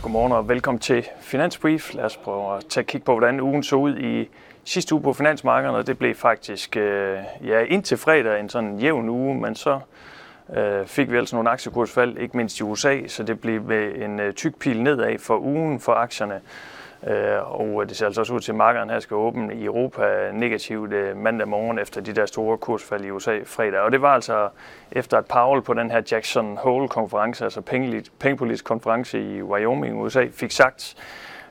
Godmorgen og velkommen til Finansbrief. Lad os prøve at tage kig på, hvordan ugen så ud i sidste uge på finansmarkederne. Det blev faktisk øh, ja, indtil fredag en sådan jævn uge, men så øh, fik vi altså nogle aktiekursfald, ikke mindst i USA, så det blev med en øh, tyk pil nedad for ugen for aktierne. Øh, og det ser altså også ud til, at markederne her skal åbne i Europa negativt øh, mandag morgen efter de der store kursfald i USA fredag. Og det var altså efter at Powell på den her Jackson Hole-konference, altså pengepolitisk konference i Wyoming, i USA, fik sagt,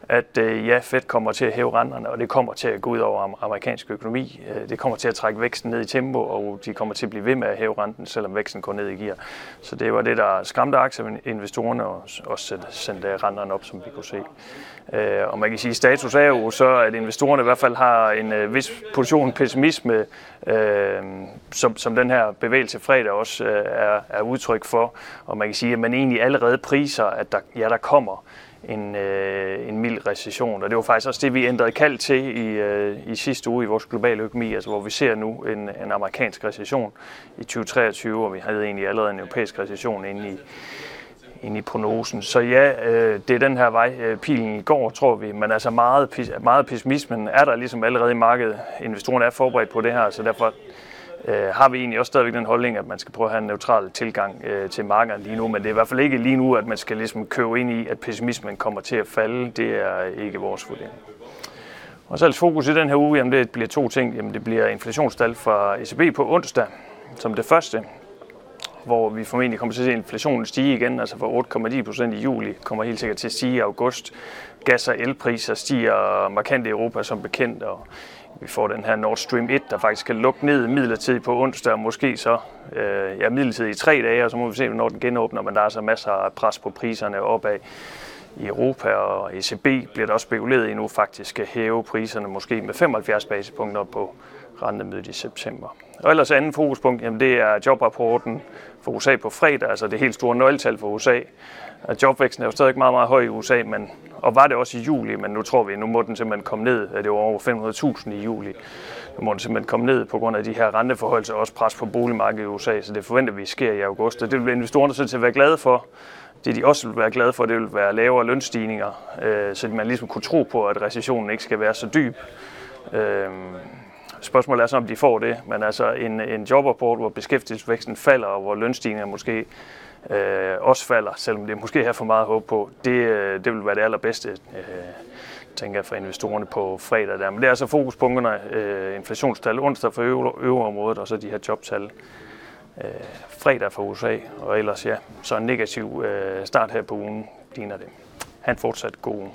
at øh, ja, Fed kommer til at hæve renterne, og det kommer til at gå ud over amerikansk økonomi. Øh, det kommer til at trække væksten ned i tempo, og de kommer til at blive ved med at hæve renten, selvom væksten går ned i gear. Så det var det, der skræmte aktieinvestorerne og også sendte renterne op, som vi kunne se. Øh, og man kan sige, at status er jo så, at investorerne i hvert fald har en øh, vis position pessimisme, øh, som, som den her bevægelse fredag også øh, er, er udtryk for. Og man kan sige, at man egentlig allerede priser, at der, ja, der kommer en, øh, en mild recession. Og det var faktisk også det, vi ændrede kald til i, øh, i sidste uge i vores globale økonomi, altså hvor vi ser nu en, en amerikansk recession i 2023, og vi havde egentlig allerede en europæisk recession inde i, inde i prognosen. Så ja, øh, det er den her vej, øh, pilen går, tror vi, men altså meget, meget pessimismen er der ligesom allerede i markedet. Investorerne er forberedt på det her, så derfor øh, har vi egentlig også stadigvæk den holdning, at man skal prøve at have en neutral tilgang øh, til markedet lige nu, men det er i hvert fald ikke lige nu, at man skal ligesom købe ind i, at pessimismen kommer til at falde. Det er ikke vores vurdering. Og så er fokus i den her uge, jamen det bliver to ting. Jamen det bliver inflationstal fra ECB på onsdag som det første, hvor vi formentlig kommer til at se inflationen stige igen, altså fra 8,9 procent i juli, kommer helt sikkert til at stige i august. Gas- og elpriser stiger markant i Europa som bekendt, og vi får den her Nord Stream 1, der faktisk kan lukke ned midlertidigt på onsdag, og måske så øh, ja, midlertidigt i tre dage, og så må vi se, når den genåbner, men der er så masser af pres på priserne opad i Europa, og ECB bliver der også spekuleret i nu faktisk at hæve priserne måske med 75 basispunkter på rentemødet i september. Og ellers anden fokuspunkt, jamen det er jobrapporten for USA på fredag, altså det helt store nøgletal for USA. Jobvæksten er jo stadig meget, meget høj i USA, men, og var det også i juli, men nu tror vi, nu må den simpelthen komme ned. Det var over 500.000 i juli. Nu må den simpelthen komme ned på grund af de her renteforhold, og også pres på boligmarkedet i USA, så det forventer vi sker i august. Og det vil investorerne sådan set være glade for. Det de også vil være glade for, det vil være lavere lønstigninger, øh, så man ligesom kunne tro på, at recessionen ikke skal være så dyb. Øh, Spørgsmålet er så, om de får det, men altså en, en jobrapport, hvor beskæftigelsesvæksten falder, og hvor lønstigninger måske øh, også falder, selvom det måske er for meget håb på, det, øh, det vil være det allerbedste, øh, tænker jeg, for investorerne på fredag. Der. Men det er altså fokuspunkterne, øh, inflationstal onsdag for øvre, området, og så de her jobtal øh, fredag for USA, og ellers ja, så en negativ øh, start her på ugen ligner det. Han fortsat god uge.